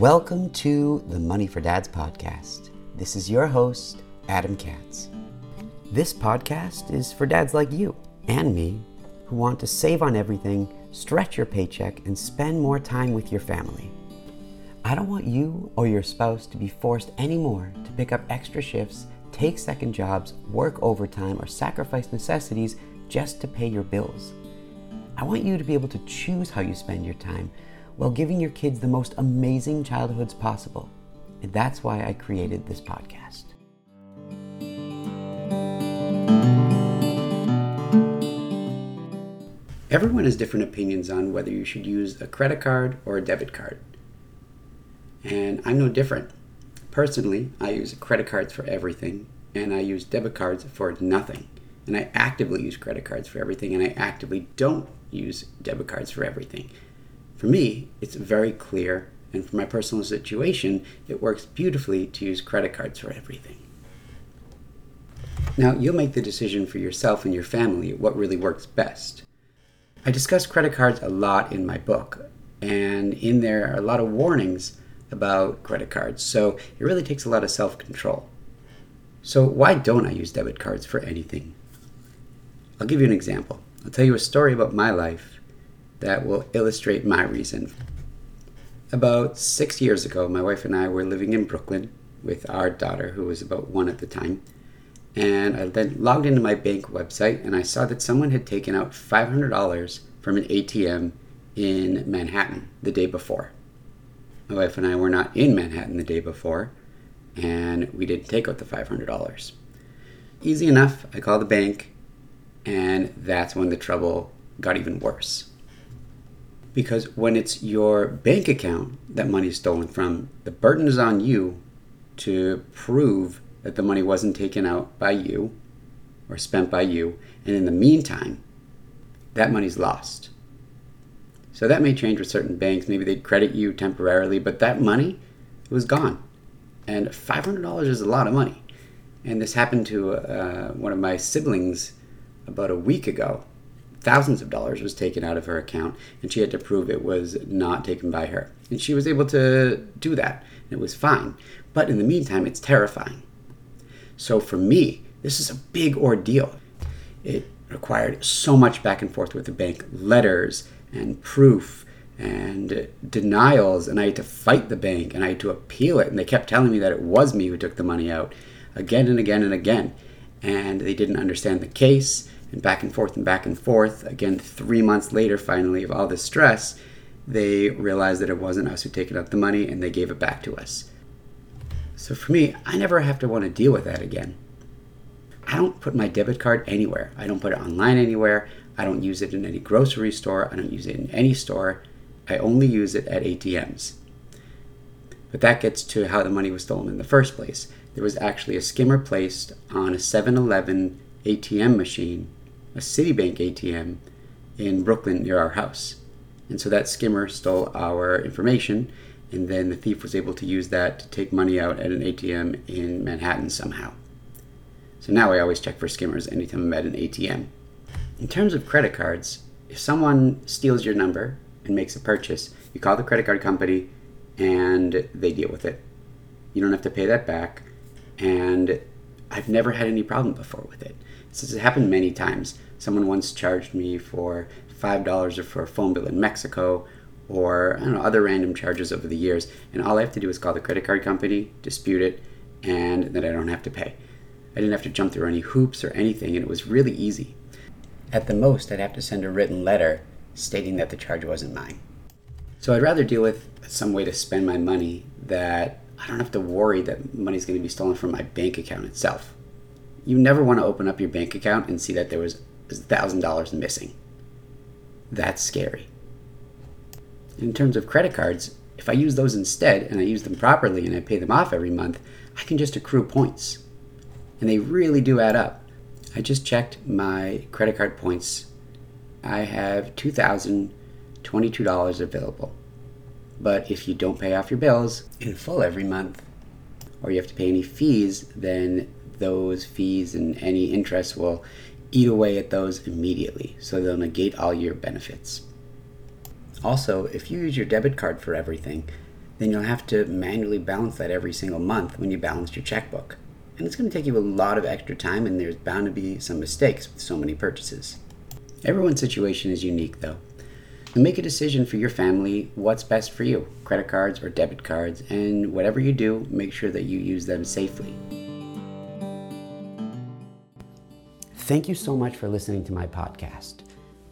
Welcome to the Money for Dads podcast. This is your host, Adam Katz. This podcast is for dads like you and me who want to save on everything, stretch your paycheck, and spend more time with your family. I don't want you or your spouse to be forced anymore to pick up extra shifts, take second jobs, work overtime, or sacrifice necessities just to pay your bills. I want you to be able to choose how you spend your time while giving your kids the most amazing childhoods possible. And that's why I created this podcast. Everyone has different opinions on whether you should use a credit card or a debit card. And I'm no different. Personally, I use credit cards for everything, and I use debit cards for nothing. And I actively use credit cards for everything, and I actively don't use debit cards for everything. For me, it's very clear, and for my personal situation, it works beautifully to use credit cards for everything. Now, you'll make the decision for yourself and your family what really works best. I discuss credit cards a lot in my book, and in there are a lot of warnings about credit cards, so it really takes a lot of self control. So, why don't I use debit cards for anything? I'll give you an example. I'll tell you a story about my life that will illustrate my reason. About six years ago, my wife and I were living in Brooklyn with our daughter, who was about one at the time. And I then logged into my bank website and I saw that someone had taken out $500 from an ATM in Manhattan the day before. My wife and I were not in Manhattan the day before, and we didn't take out the $500. Easy enough, I called the bank, and that's when the trouble got even worse. Because when it's your bank account that money is stolen from, the burden is on you to prove that the money wasn't taken out by you or spent by you. And in the meantime, that money's lost. So that may change with certain banks. Maybe they'd credit you temporarily, but that money was gone. And $500 is a lot of money. And this happened to uh, one of my siblings about a week ago thousands of dollars was taken out of her account and she had to prove it was not taken by her. And she was able to do that. And it was fine. But in the meantime, it's terrifying. So for me, this is a big ordeal. It required so much back and forth with the bank letters and proof and denials. And I had to fight the bank and I had to appeal it. And they kept telling me that it was me who took the money out again and again and again. And they didn't understand the case and back and forth and back and forth. Again, three months later, finally, of all this stress, they realized that it wasn't us who taken out the money and they gave it back to us. So for me, I never have to want to deal with that again. I don't put my debit card anywhere. I don't put it online anywhere. I don't use it in any grocery store. I don't use it in any store. I only use it at ATMs. But that gets to how the money was stolen in the first place. There was actually a skimmer placed on a 7 Eleven ATM machine a Citibank ATM in Brooklyn near our house. And so that skimmer stole our information, and then the thief was able to use that to take money out at an ATM in Manhattan somehow. So now I always check for skimmers anytime I'm at an ATM. In terms of credit cards, if someone steals your number and makes a purchase, you call the credit card company and they deal with it. You don't have to pay that back, and I've never had any problem before with it. This has happened many times. Someone once charged me for five dollars or for a phone bill in Mexico, or I don't know other random charges over the years, and all I have to do is call the credit card company, dispute it, and then I don't have to pay. I didn't have to jump through any hoops or anything, and it was really easy. At the most, I'd have to send a written letter stating that the charge wasn't mine. So I'd rather deal with some way to spend my money that I don't have to worry that money's going to be stolen from my bank account itself you never want to open up your bank account and see that there was $1,000 missing. That's scary. In terms of credit cards, if I use those instead and I use them properly and I pay them off every month, I can just accrue points. And they really do add up. I just checked my credit card points. I have $2,022 available. But if you don't pay off your bills in full every month, or you have to pay any fees, then those fees and any interest will eat away at those immediately, so they'll negate all your benefits. Also, if you use your debit card for everything, then you'll have to manually balance that every single month when you balance your checkbook. And it's going to take you a lot of extra time, and there's bound to be some mistakes with so many purchases. Everyone's situation is unique, though. And make a decision for your family what's best for you credit cards or debit cards, and whatever you do, make sure that you use them safely. Thank you so much for listening to my podcast.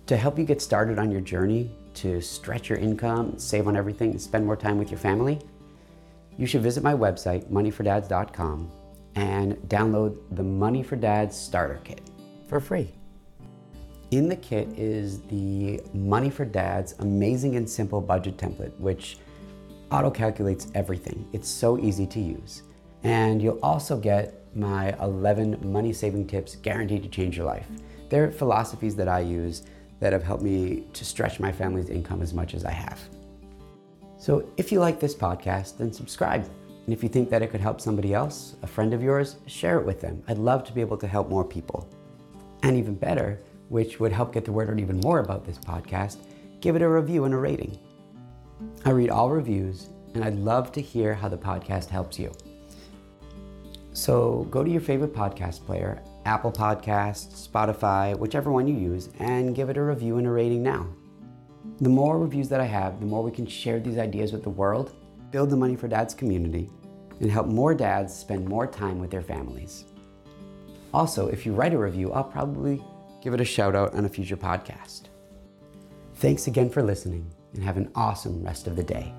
To help you get started on your journey to stretch your income, save on everything, and spend more time with your family, you should visit my website, moneyfordads.com, and download the Money for Dads Starter Kit for free. In the kit is the Money for Dads amazing and simple budget template, which auto calculates everything. It's so easy to use. And you'll also get my 11 money saving tips guaranteed to change your life. They're philosophies that I use that have helped me to stretch my family's income as much as I have. So if you like this podcast, then subscribe. And if you think that it could help somebody else, a friend of yours, share it with them. I'd love to be able to help more people. And even better, which would help get the word out even more about this podcast, give it a review and a rating. I read all reviews, and I'd love to hear how the podcast helps you. So go to your favorite podcast player, Apple Podcasts, Spotify, whichever one you use, and give it a review and a rating now. The more reviews that I have, the more we can share these ideas with the world, build the Money for Dads community, and help more dads spend more time with their families. Also, if you write a review, I'll probably give it a shout out on a future podcast. Thanks again for listening, and have an awesome rest of the day.